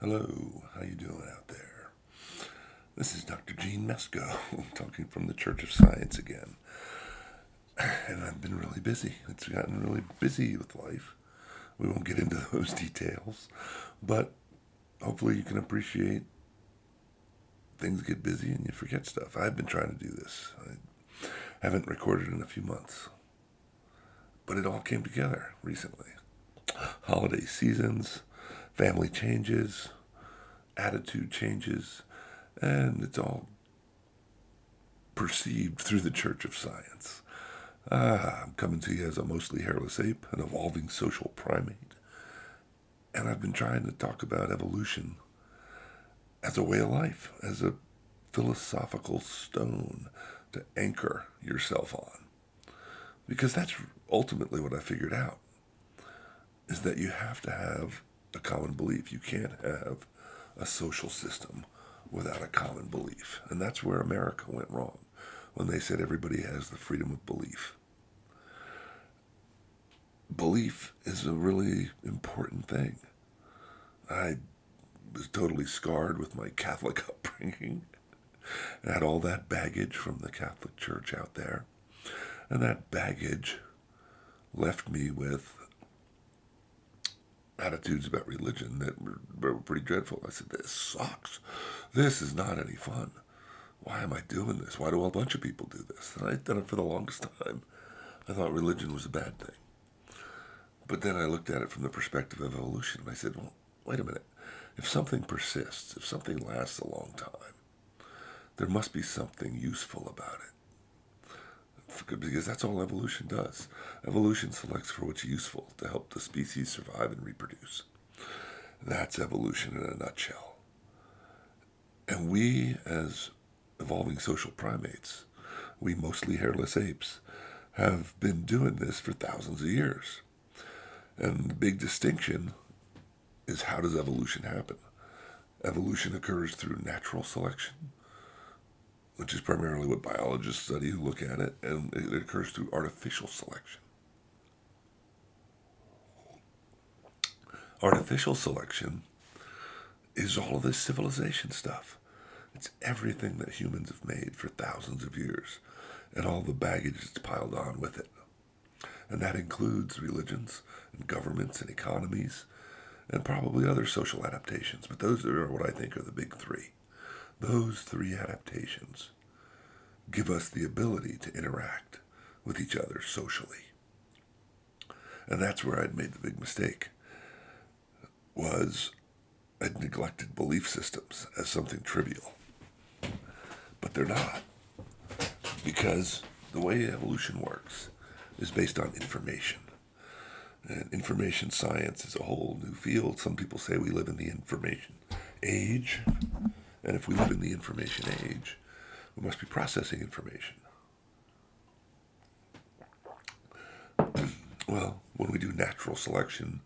Hello, how you doing out there? This is Dr. Gene Mesko talking from the Church of Science again. And I've been really busy. It's gotten really busy with life. We won't get into those details, but hopefully you can appreciate things get busy and you forget stuff. I've been trying to do this. I haven't recorded in a few months. But it all came together recently. Holiday seasons, family changes, attitude changes, and it's all perceived through the Church of Science. Ah, I'm coming to you as a mostly hairless ape, an evolving social primate. And I've been trying to talk about evolution as a way of life, as a philosophical stone to anchor yourself on. Because that's ultimately what I figured out is that you have to have a common belief. You can't have a social system without a common belief. And that's where America went wrong when they said everybody has the freedom of belief. Belief is a really important thing. I was totally scarred with my Catholic upbringing. I had all that baggage from the Catholic Church out there. And that baggage left me with attitudes about religion that were, were pretty dreadful. I said, This sucks. This is not any fun. Why am I doing this? Why do a bunch of people do this? And I'd done it for the longest time. I thought religion was a bad thing. But then I looked at it from the perspective of evolution, and I said, Well, wait a minute. If something persists, if something lasts a long time, there must be something useful about it because that's all evolution does. Evolution selects for what's useful to help the species survive and reproduce. That's evolution in a nutshell. And we, as evolving social primates, we mostly hairless apes, have been doing this for thousands of years. And the big distinction is how does evolution happen? Evolution occurs through natural selection which is primarily what biologists study who look at it, and it occurs through artificial selection. Artificial selection is all of this civilization stuff. It's everything that humans have made for thousands of years and all the baggage that's piled on with it. And that includes religions and governments and economies and probably other social adaptations. But those are what I think are the big three. Those three adaptations give us the ability to interact with each other socially. And that's where I'd made the big mistake was I'd neglected belief systems as something trivial. But they're not. Because the way evolution works is based on information. And information science is a whole new field. Some people say we live in the information age. And if we live in the information age, we must be processing information. well, when we do natural selection,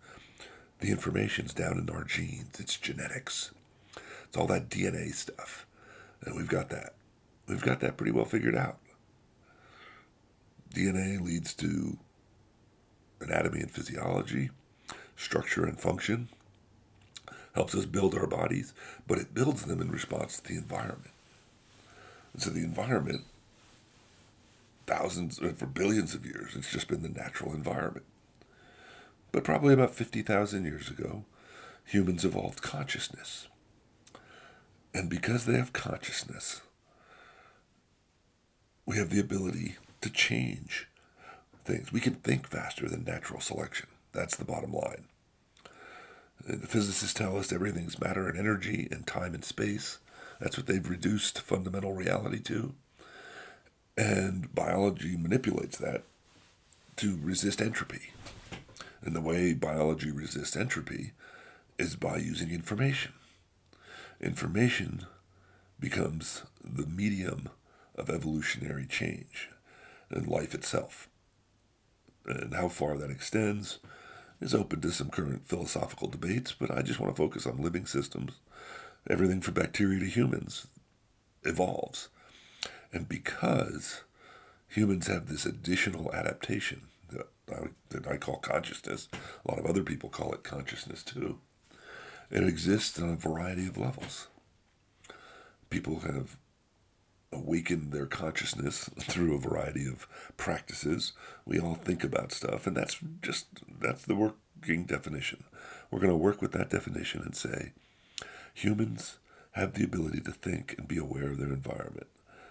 the information's down in our genes. It's genetics. It's all that DNA stuff. And we've got that. We've got that pretty well figured out. DNA leads to anatomy and physiology, structure and function, helps us build our bodies, but it builds them in response to the environment. And so the environment, thousands, uh, for billions of years, it's just been the natural environment. But probably about 50,000 years ago, humans evolved consciousness. And because they have consciousness, we have the ability to change things. We can think faster than natural selection. That's the bottom line. The physicists tell us everything's matter and energy and time and space. That's what they've reduced fundamental reality to. And biology manipulates that to resist entropy. And the way biology resists entropy is by using information. Information becomes the medium of evolutionary change and life itself. And how far that extends is open to some current philosophical debates, but I just want to focus on living systems. Everything from bacteria to humans evolves. And because humans have this additional adaptation that I, that I call consciousness, a lot of other people call it consciousness too. It exists on a variety of levels. People have awakened their consciousness through a variety of practices. We all think about stuff, and that's just that's the working definition. We're going to work with that definition and say humans have the ability to think and be aware of their environment,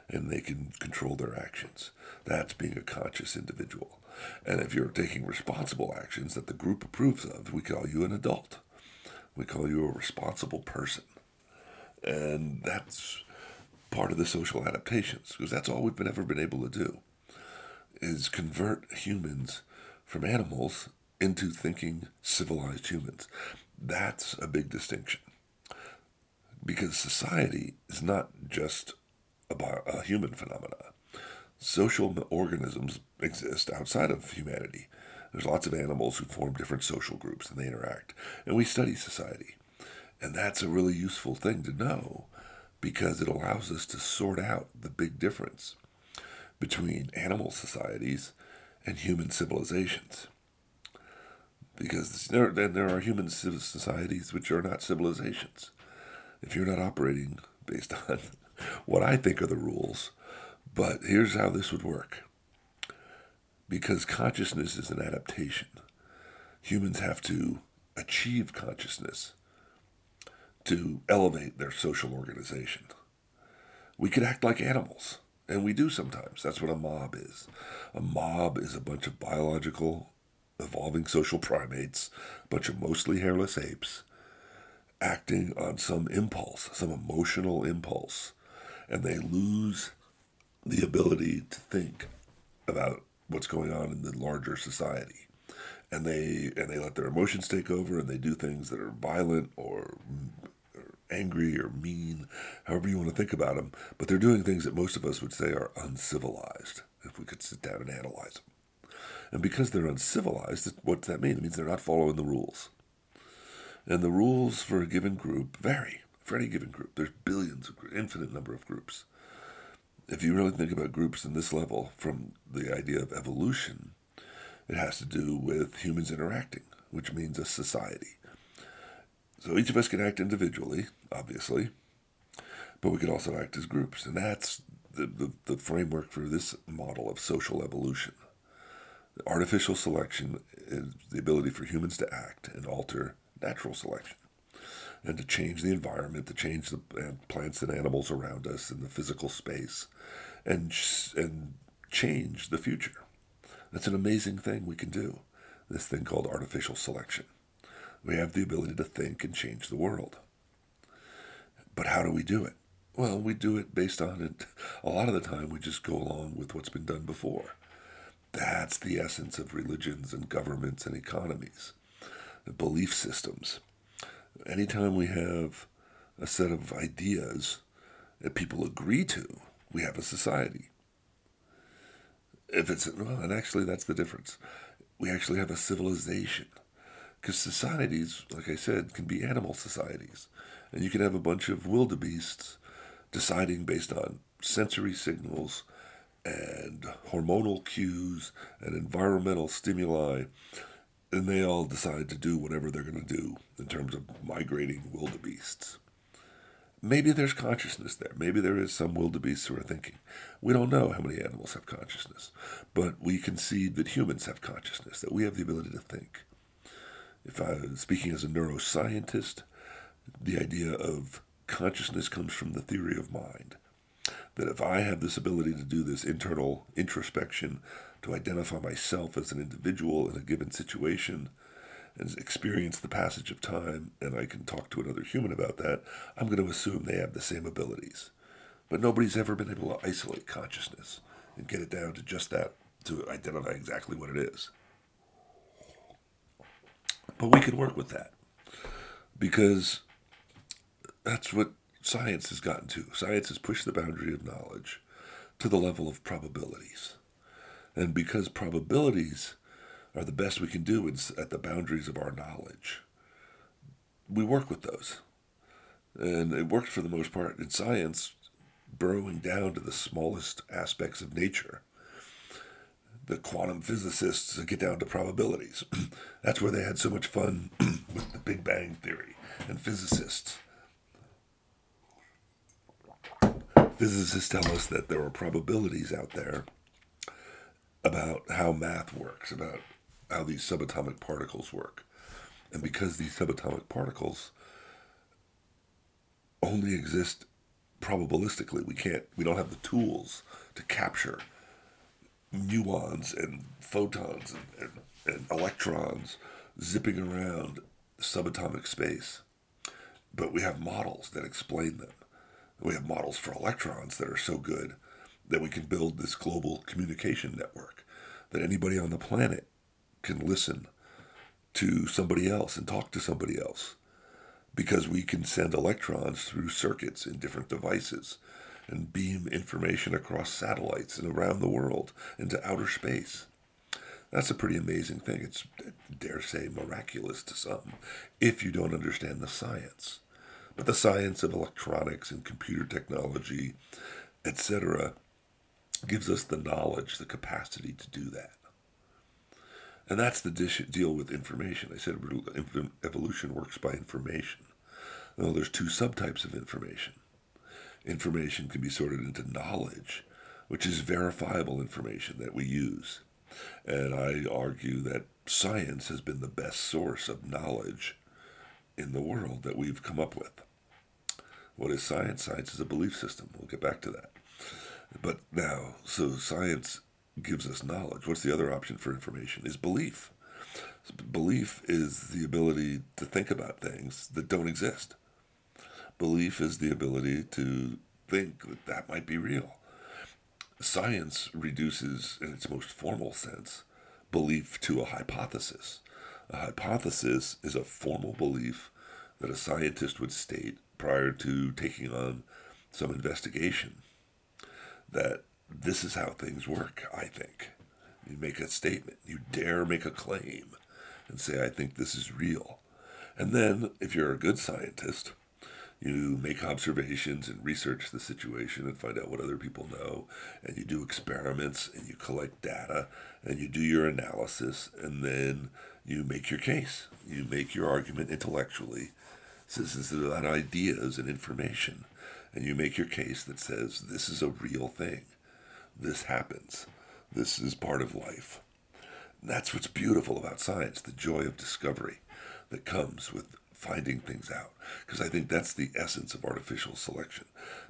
and they can control their actions. That's being a conscious individual. And if you're taking responsible actions that the group approves of, we call you an adult. We call you a responsible person. And that's part of the social adaptations, because that's all we've been ever been able to do, is convert humans from animals into thinking civilized humans. That's a big distinction. Because society is not just about a human phenomena. Social organisms exist outside of humanity. There's lots of animals who form different social groups and they interact. And we study society. And that's a really useful thing to know because it allows us to sort out the big difference between animal societies and human civilizations. Because then there are human societies which are not civilizations. If you're not operating based on what I think are the rules, but here's how this would work. Because consciousness is an adaptation, humans have to achieve consciousness to elevate their social organization. We could act like animals, and we do sometimes. That's what a mob is. A mob is a bunch of biological, evolving social primates, a bunch of mostly hairless apes, acting on some impulse, some emotional impulse, and they lose the ability to think about what's going on in the larger society and they and they let their emotions take over and they do things that are violent or angry or mean, however you want to think about them, but they're doing things that most of us would say are uncivilized if we could sit down and analyze them. And because they're uncivilized, what does that mean? It means they're not following the rules. And the rules for a given group vary. For any given group, there's billions of infinite number of groups. If you really think about groups in this level, from the idea of evolution, it has to do with humans interacting, which means a society. So each of us can act individually, obviously, but we can also act as groups. And that's the, the, the framework for this model of social evolution. Artificial selection is the ability for humans to act and alter natural selection and to change the environment, to change the uh, plants and animals around us in the physical space, and and change the future. That's an amazing thing we can do. This thing called artificial selection. We have the ability to think and change the world. But how do we do it? Well, we do it based on it. A lot of the time, we just go along with what's been done before. That's the essence of religions and governments and economies, the belief systems. Anytime we have a set of ideas that people agree to, we have a society. If it's, well, and actually, that's the difference. We actually have a civilization. Because societies, like I said, can be animal societies. And you can have a bunch of wildebeests deciding based on sensory signals and hormonal cues and environmental stimuli. And they all decide to do whatever they're going to do in terms of migrating wildebeests. Maybe there's consciousness there. Maybe there is some wildebeests who are thinking. We don't know how many animals have consciousness, but we concede that humans have consciousness, that we have the ability to think if I'm speaking as a neuroscientist, the idea of consciousness comes from the theory of mind. That if I have this ability to do this internal introspection, to identify myself as an individual in a given situation, and experience the passage of time, and I can talk to another human about that, I'm going to assume they have the same abilities. But nobody's ever been able to isolate consciousness and get it down to just that, to identify exactly what it is. But we can work with that because that's what science has gotten to. Science has pushed the boundary of knowledge to the level of probabilities. And because probabilities are the best we can do at the boundaries of our knowledge, we work with those. And it worked for the most part in science, burrowing down to the smallest aspects of nature. The quantum physicists get down to probabilities. That's where they had so much fun with the Big Bang Theory and physicists. Physicists tell us that there are probabilities out there about how math works, about how these subatomic particles work. And because these subatomic particles only exist probabilistically, we can't, we don't have the tools to capture muons and photons and, and, and electrons zipping around subatomic space. But we have models that explain them. We have models for electrons that are so good that we can build this global communication network that anybody on the planet can listen to somebody else and talk to somebody else because we can send electrons through circuits in different devices and beam information across satellites and around the world into outer space. That's a pretty amazing thing. It's, dare say, miraculous to some if you don't understand the science. But the science of electronics and computer technology, etc., gives us the knowledge, the capacity to do that. And that's the deal with information. I said evolution works by information. Well, there's two subtypes of information. Information can be sorted into knowledge, which is verifiable information that we use. And I argue that science has been the best source of knowledge in the world that we've come up with. What is science? Science is a belief system. We'll get back to that. But now, so science gives us knowledge. What's the other option for information? Is belief. Belief is the ability to think about things that don't exist. Belief is the ability to think that that might be real. Science reduces, in its most formal sense, belief to a hypothesis. A hypothesis is a formal belief that a scientist would state prior to taking on some investigation that this is how things work, I think. You make a statement, you dare make a claim and say, I think this is real. And then, if you're a good scientist, you make observations and research the situation and find out what other people know, and you do experiments and you collect data and you do your analysis, and then you make your case. You make your argument intellectually. This is about ideas and information, and you make your case that says this is a real thing. This happens. This is part of life. And that's what's beautiful about science the joy of discovery that comes with finding things out. Because I think that's the essence of artificial selection.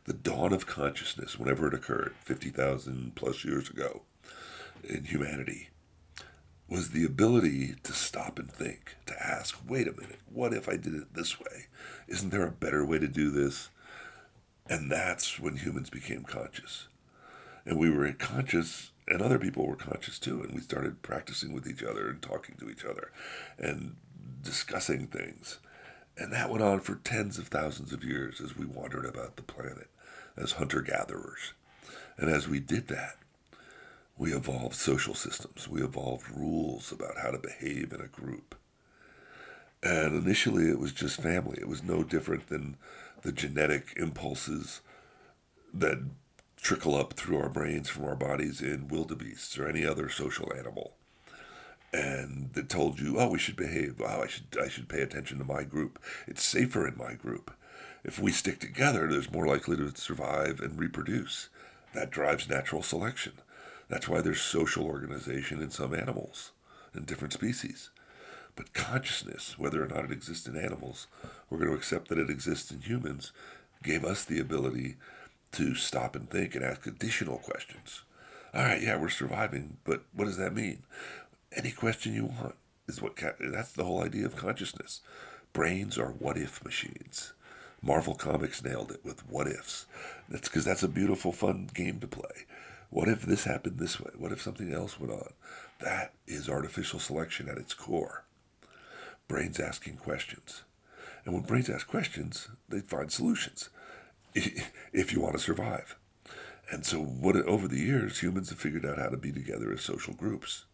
The dawn of consciousness, whenever it occurred, 50,000 plus years ago in humanity, was the ability to stop and think, to ask, wait a minute, what if I did it this way? Isn't there a better way to do this? And that's when humans became conscious. And we were conscious, and other people were conscious too. And we started practicing with each other and talking to each other and discussing things. And that went on for tens of thousands of years as we wandered about the planet as hunter gatherers. And as we did that, we evolved social systems. We evolved rules about how to behave in a group. And initially, it was just family. It was no different than the genetic impulses that trickle up through our brains from our bodies in wildebeests or any other social animal and that told you, oh, we should behave. Oh, I should I should pay attention to my group. It's safer in my group. If we stick together, there's more likely to survive and reproduce. That drives natural selection. That's why there's social organization in some animals and different species. But consciousness, whether or not it exists in animals, we're going to accept that it exists in humans, gave us the ability to stop and think and ask additional questions. All right, yeah, we're surviving, but what does that mean? Any question you want is what that's the whole idea of consciousness. Brains are what if machines. Marvel Comics nailed it with what ifs. That's because that's a beautiful, fun game to play. What if this happened this way? What if something else went on? That is artificial selection at its core. Brains asking questions. And when brains ask questions, they find solutions if you want to survive. And so, what over the years, humans have figured out how to be together as social groups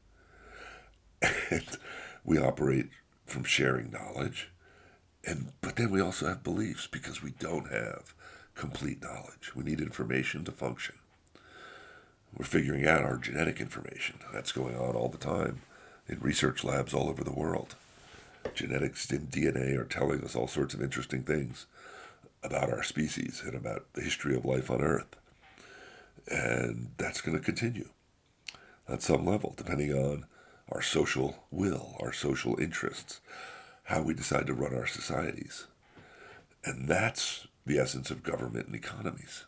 and we operate from sharing knowledge and but then we also have beliefs because we don't have complete knowledge we need information to function We're figuring out our genetic information. That's going on all the time in research labs all over the world. Genetics and DNA are telling us all sorts of interesting things about our species and about the history of life on Earth. And that's going to continue at some level, depending on our social will, our social interests, how we decide to run our societies. And that's the essence of government and economies.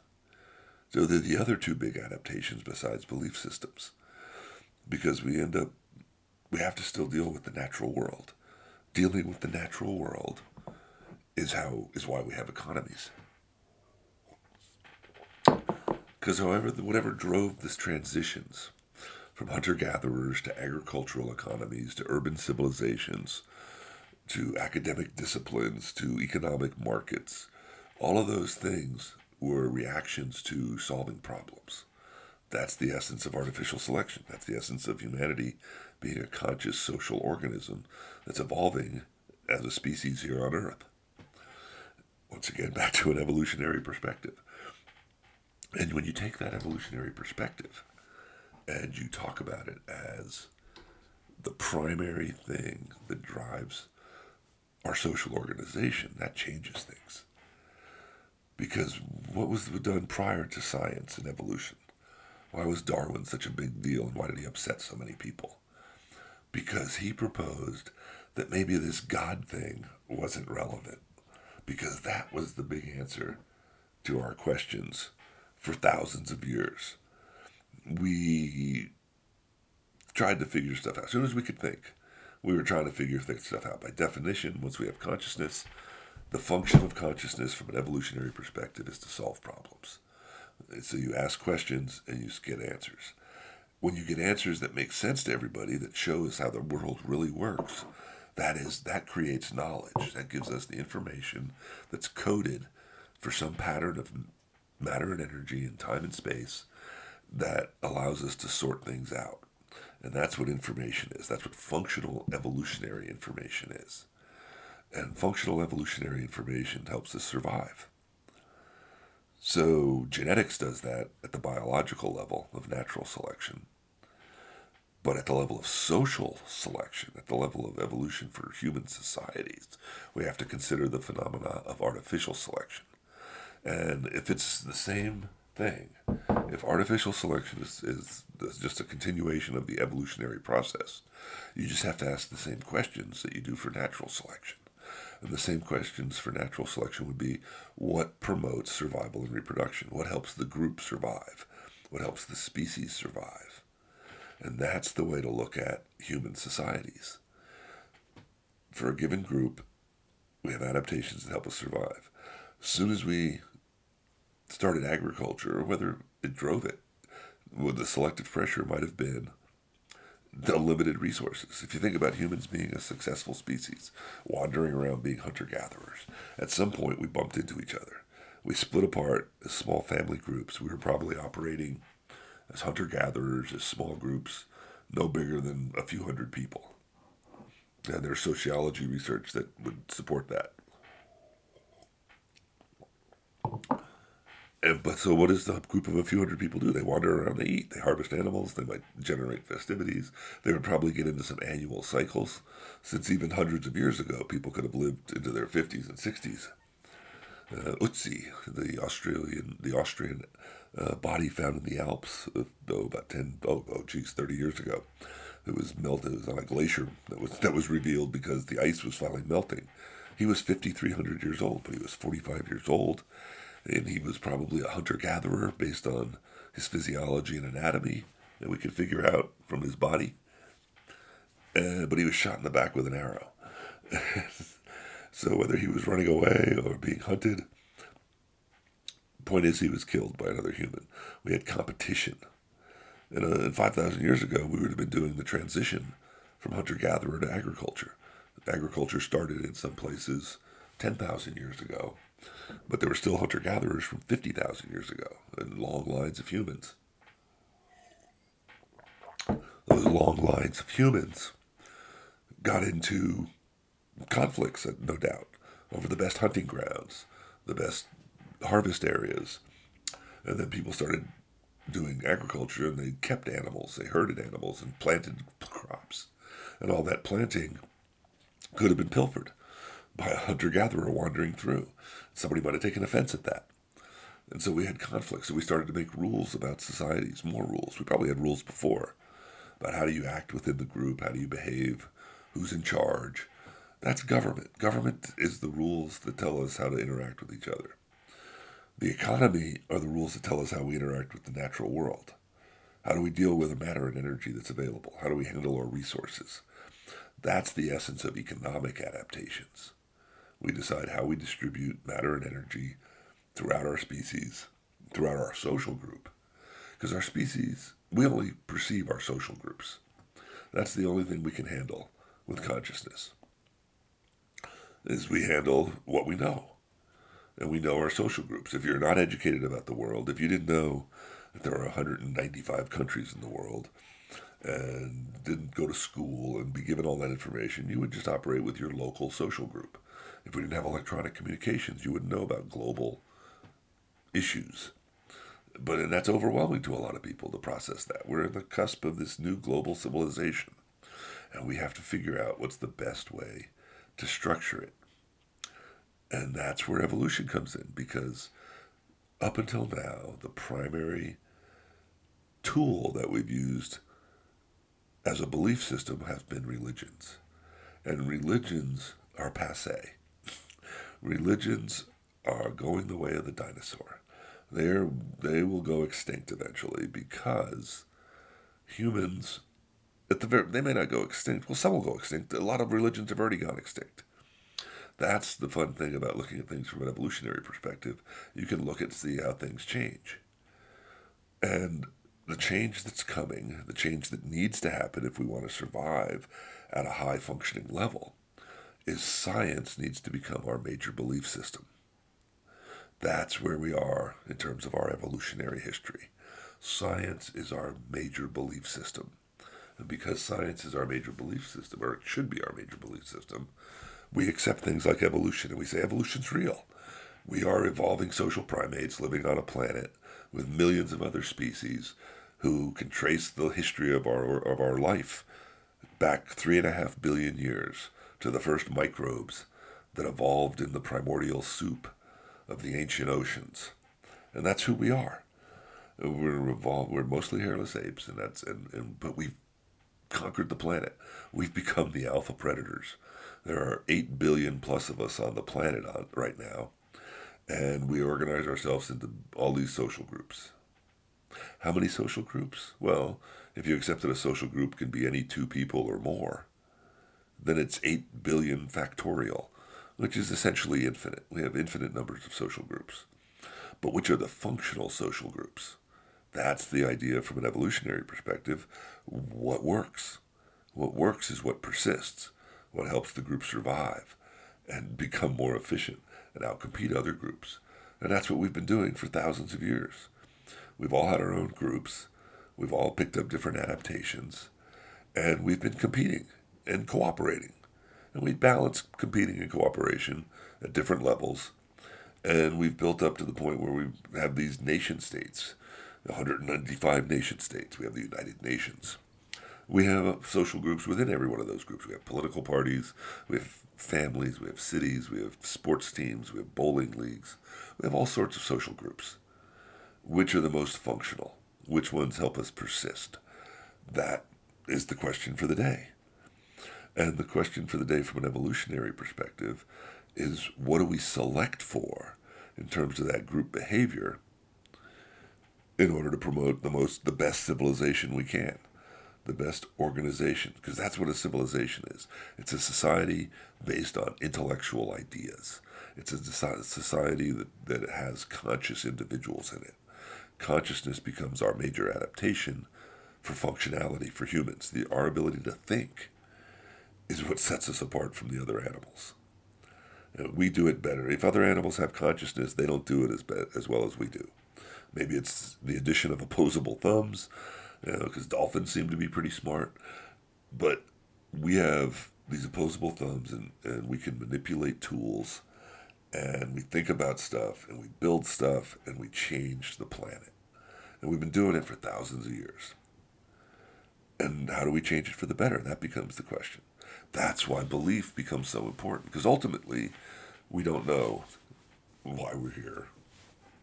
So they're the other two big adaptations besides belief systems. Because we end up, we have to still deal with the natural world. Dealing with the natural world is how is why we have economies. Because however, whatever drove this transitions from hunter gatherers to agricultural economies to urban civilizations to academic disciplines to economic markets, all of those things were reactions to solving problems. That's the essence of artificial selection. That's the essence of humanity being a conscious social organism that's evolving as a species here on Earth. Once again, back to an evolutionary perspective. And when you take that evolutionary perspective and you talk about it as the primary thing that drives our social organization, that changes things. Because what was done prior to science and evolution? Why was Darwin such a big deal and why did he upset so many people? Because he proposed that maybe this God thing wasn't relevant. Because that was the big answer to our questions for thousands of years. We tried to figure stuff out as soon as we could think. We were trying to figure stuff out. By definition, once we have consciousness, the function of consciousness from an evolutionary perspective is to solve problems. So you ask questions and you get answers. When you get answers that make sense to everybody, that shows how the world really works, that is that creates knowledge. That gives us the information that's coded for some pattern of matter and energy and time and space that allows us to sort things out. And that's what information is. That's what functional evolutionary information is. And functional evolutionary information helps us survive. So genetics does that at the biological level of natural selection. But at the level of social selection, at the level of evolution for human societies, we have to consider the phenomena of artificial selection. And if it's the same thing, if artificial selection is, is just a continuation of the evolutionary process, you just have to ask the same questions that you do for natural selection. And the same questions for natural selection would be what promotes survival and reproduction? What helps the group survive? What helps the species survive? And that's the way to look at human societies. For a given group, we have adaptations that help us survive. As soon as we started agriculture, or whether it drove it, what the selective pressure might have been the limited resources. If you think about humans being a successful species, wandering around being hunter gatherers, at some point we bumped into each other. We split apart as small family groups. We were probably operating as hunter gatherers, as small groups, no bigger than a few hundred people. And there's sociology research that would support that. And, but so what does the group of a few hundred people do? They wander around, they eat, they harvest animals, they might generate festivities. They would probably get into some annual cycles, since even hundreds of years ago, people could have lived into their 50s and 60s. Uh, Ötzi, the Australian, the Austrian uh, body found in the Alps, uh, oh, about 10, oh, oh, geez, 30 years ago. It was melted, it was on a glacier that was, that was revealed because the ice was finally melting. He was 5,300 years old, but he was 45 years old and he was probably a hunter gatherer based on his physiology and anatomy that we could figure out from his body. Uh, but he was shot in the back with an arrow. so whether he was running away or being hunted, point is he was killed by another human. We had competition. And, uh, and 5,000 years ago, we would have been doing the transition from hunter gatherer to agriculture. Agriculture started in some places 10,000 years ago but there were still hunter gatherers from 50,000 years ago and long lines of humans. Those long lines of humans got into conflicts, no doubt, over the best hunting grounds, the best harvest areas. And then people started doing agriculture and they kept animals, they herded animals and planted crops. And all that planting could have been pilfered by a hunter gatherer wandering through. Somebody might have taken offense at that. And so we had conflicts, and we started to make rules about societies, more rules. We probably had rules before about how do you act within the group, how do you behave, who's in charge. That's government. Government is the rules that tell us how to interact with each other. The economy are the rules that tell us how we interact with the natural world. How do we deal with the matter and energy that's available? How do we handle our resources? That's the essence of economic adaptations. We decide how we distribute matter and energy throughout our species, throughout our social group. Because our species, we only perceive our social groups. That's the only thing we can handle with consciousness. Is we handle what we know. And we know our social groups. If you're not educated about the world, if you didn't know that there are 195 countries in the world, and didn't go to school and be given all that information, you would just operate with your local social group. If we didn't have electronic communications, you wouldn't know about global issues. But and that's overwhelming to a lot of people to process that. We're in the cusp of this new global civilization, and we have to figure out what's the best way to structure it. And that's where evolution comes in because up until now, the primary tool that we've used as a belief system have been religions. And religions are passe. Religions are going the way of the dinosaur. They're, they will go extinct eventually because humans, at the very, they may not go extinct. Well, some will go extinct. A lot of religions have already gone extinct. That's the fun thing about looking at things from an evolutionary perspective. You can look and see how things change. And the change that's coming, the change that needs to happen if we want to survive at a high functioning level, is science needs to become our major belief system. That's where we are in terms of our evolutionary history. Science is our major belief system. And because science is our major belief system, or it should be our major belief system, we accept things like evolution and we say evolution's real. We are evolving social primates living on a planet with millions of other species who can trace the history of our of our life back three and a half billion years to the first microbes that evolved in the primordial soup of the ancient oceans, and that's who we are. We're evolved. We're mostly hairless apes, and that's and, and but we've conquered the planet. We've become the alpha predators. There are eight billion plus of us on the planet on, right now, and we organize ourselves into all these social groups. How many social groups? Well, if you accept that a social group can be any two people or more, then it's 8 billion factorial, which is essentially infinite. We have infinite numbers of social groups. But which are the functional social groups? That's the idea from an evolutionary perspective. What works? What works is what persists, what helps the group survive and become more efficient and outcompete other groups. And that's what we've been doing for thousands of years. We've all had our own groups. We've all picked up different adaptations. And we've been competing and cooperating. And we balance competing and cooperation at different levels. And we've built up to the point where we have these nation states 195 nation states. We have the United Nations. We have social groups within every one of those groups. We have political parties, we have families, we have cities, we have sports teams, we have bowling leagues. We have all sorts of social groups. Which are the most functional? Which ones help us persist? That is the question for the day. And the question for the day from an evolutionary perspective is what do we select for in terms of that group behavior in order to promote the most the best civilization we can the best organization? Because that's what a civilization is. It's a society based on intellectual ideas. It's a society that, that has conscious individuals in it. Consciousness becomes our major adaptation for functionality for humans. The, our ability to think is what sets us apart from the other animals. You know, we do it better. If other animals have consciousness, they don't do it as, be- as well as we do. Maybe it's the addition of opposable thumbs, because you know, dolphins seem to be pretty smart. But we have these opposable thumbs, and, and we can manipulate tools and we think about stuff and we build stuff and we change the planet. And we've been doing it for thousands of years. And how do we change it for the better? That becomes the question. That's why belief becomes so important, because ultimately, we don't know why we're here.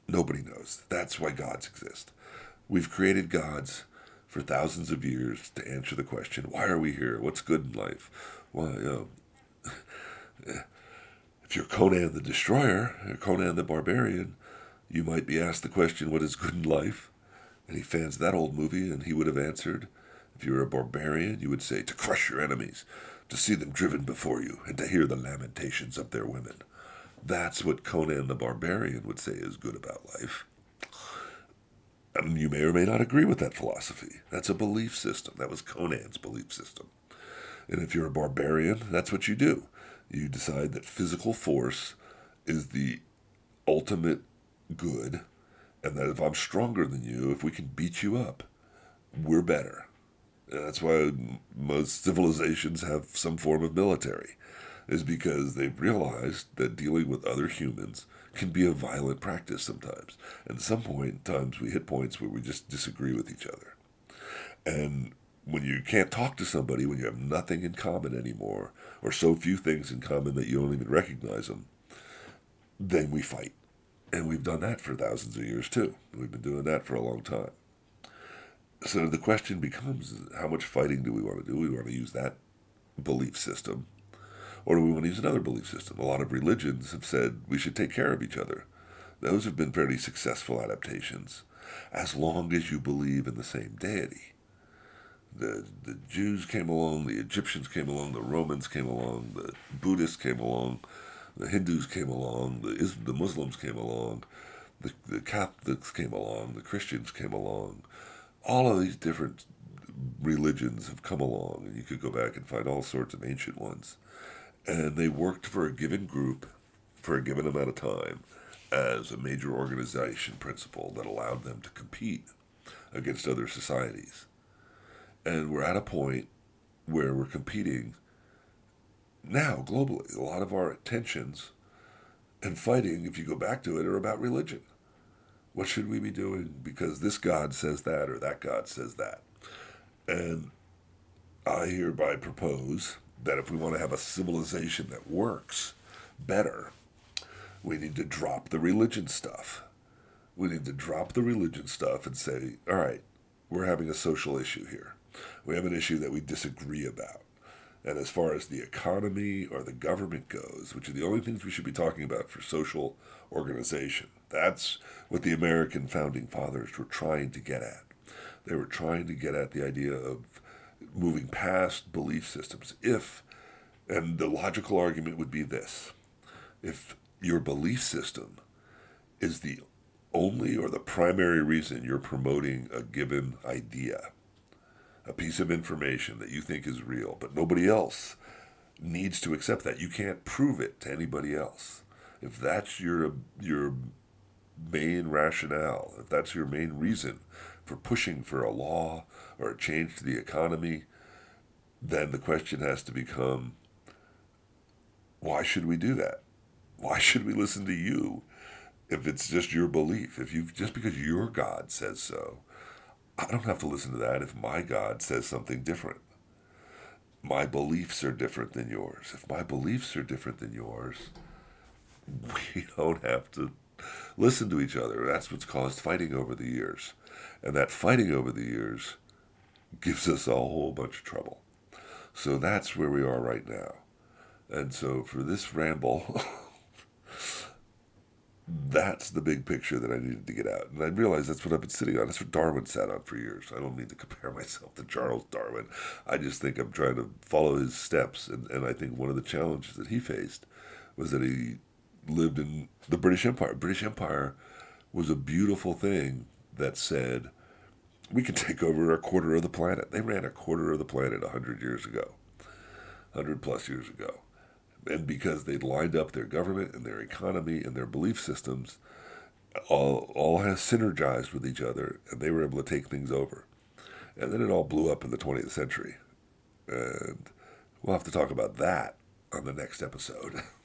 Nobody knows. That's why gods exist. We've created gods for thousands of years to answer the question, why are we here? What's good in life? Why, if you're Conan the Destroyer, or Conan the Barbarian, you might be asked the question, what is good in life? And he fans that old movie, and he would have answered, if you were a barbarian, you would say, to crush your enemies, to see them driven before you, and to hear the lamentations of their women. That's what Conan the Barbarian would say is good about life. And you may or may not agree with that philosophy. That's a belief system. That was Conan's belief system. And if you're a barbarian, that's what you do. You decide that physical force is the ultimate good, and that if I'm stronger than you, if we can beat you up, we're better. That's why most civilizations have some form of military is because they've realized that dealing with other humans can be a violent practice sometimes. And at some point times we hit points where we just disagree with each other. And when you can't talk to somebody, when you have nothing in common anymore, or so few things in common that you don't even recognize them, then we fight. And we've done that for thousands of years too. We've been doing that for a long time. So the question becomes how much fighting do we want to do? We want to use that belief system or do we want to use another belief system? A lot of religions have said we should take care of each other. Those have been fairly successful adaptations, as long as you believe in the same deity. The, the Jews came along, the Egyptians came along, the Romans came along, the Buddhists came along, the Hindus came along, the, the Muslims came along, the, the Catholics came along, the Christians came along. All of these different religions have come along, and you could go back and find all sorts of ancient ones and they worked for a given group for a given amount of time as a major organization principle that allowed them to compete against other societies. And we're at a point where we're competing now globally. A lot of our tensions and fighting, if you go back to it, are about religion. What should we be doing? Because this God says that or that God says that. And I hereby propose that if we want to have a civilization that works better, we need to drop the religion stuff. We need to drop the religion stuff and say, all right, we're having a social issue here. We have an issue that we disagree about. And as far as the economy or the government goes, which are the only things we should be talking about for social organization, that's what the American founding fathers were trying to get at. They were trying to get at the idea of moving past belief systems. If, and the logical argument would be this if your belief system is the only or the primary reason you're promoting a given idea, a piece of information that you think is real, but nobody else needs to accept that. You can't prove it to anybody else. If that's your your main rationale, if that's your main reason for pushing for a law or a change to the economy, then the question has to become why should we do that? Why should we listen to you if it's just your belief? If you just because your God says so, I don't have to listen to that if my God says something different. My beliefs are different than yours. If my beliefs are different than yours, we don't have to listen to each other. That's what's caused fighting over the years. And that fighting over the years gives us a whole bunch of trouble. So that's where we are right now. And so for this ramble, that's the big picture that I needed to get out. And I realized that's what I've been sitting on. That's what Darwin sat on for years. I don't mean to compare myself to Charles Darwin. I just think I'm trying to follow his steps. And, and I think one of the challenges that he faced was that he lived in the British Empire. British Empire was a beautiful thing that said, we can take over a quarter of the planet. They ran a quarter of the planet 100 years ago, 100 plus years ago. And because they'd lined up their government and their economy and their belief systems, all, all has synergized with each other, and they were able to take things over. And then it all blew up in the 20th century. And we'll have to talk about that on the next episode.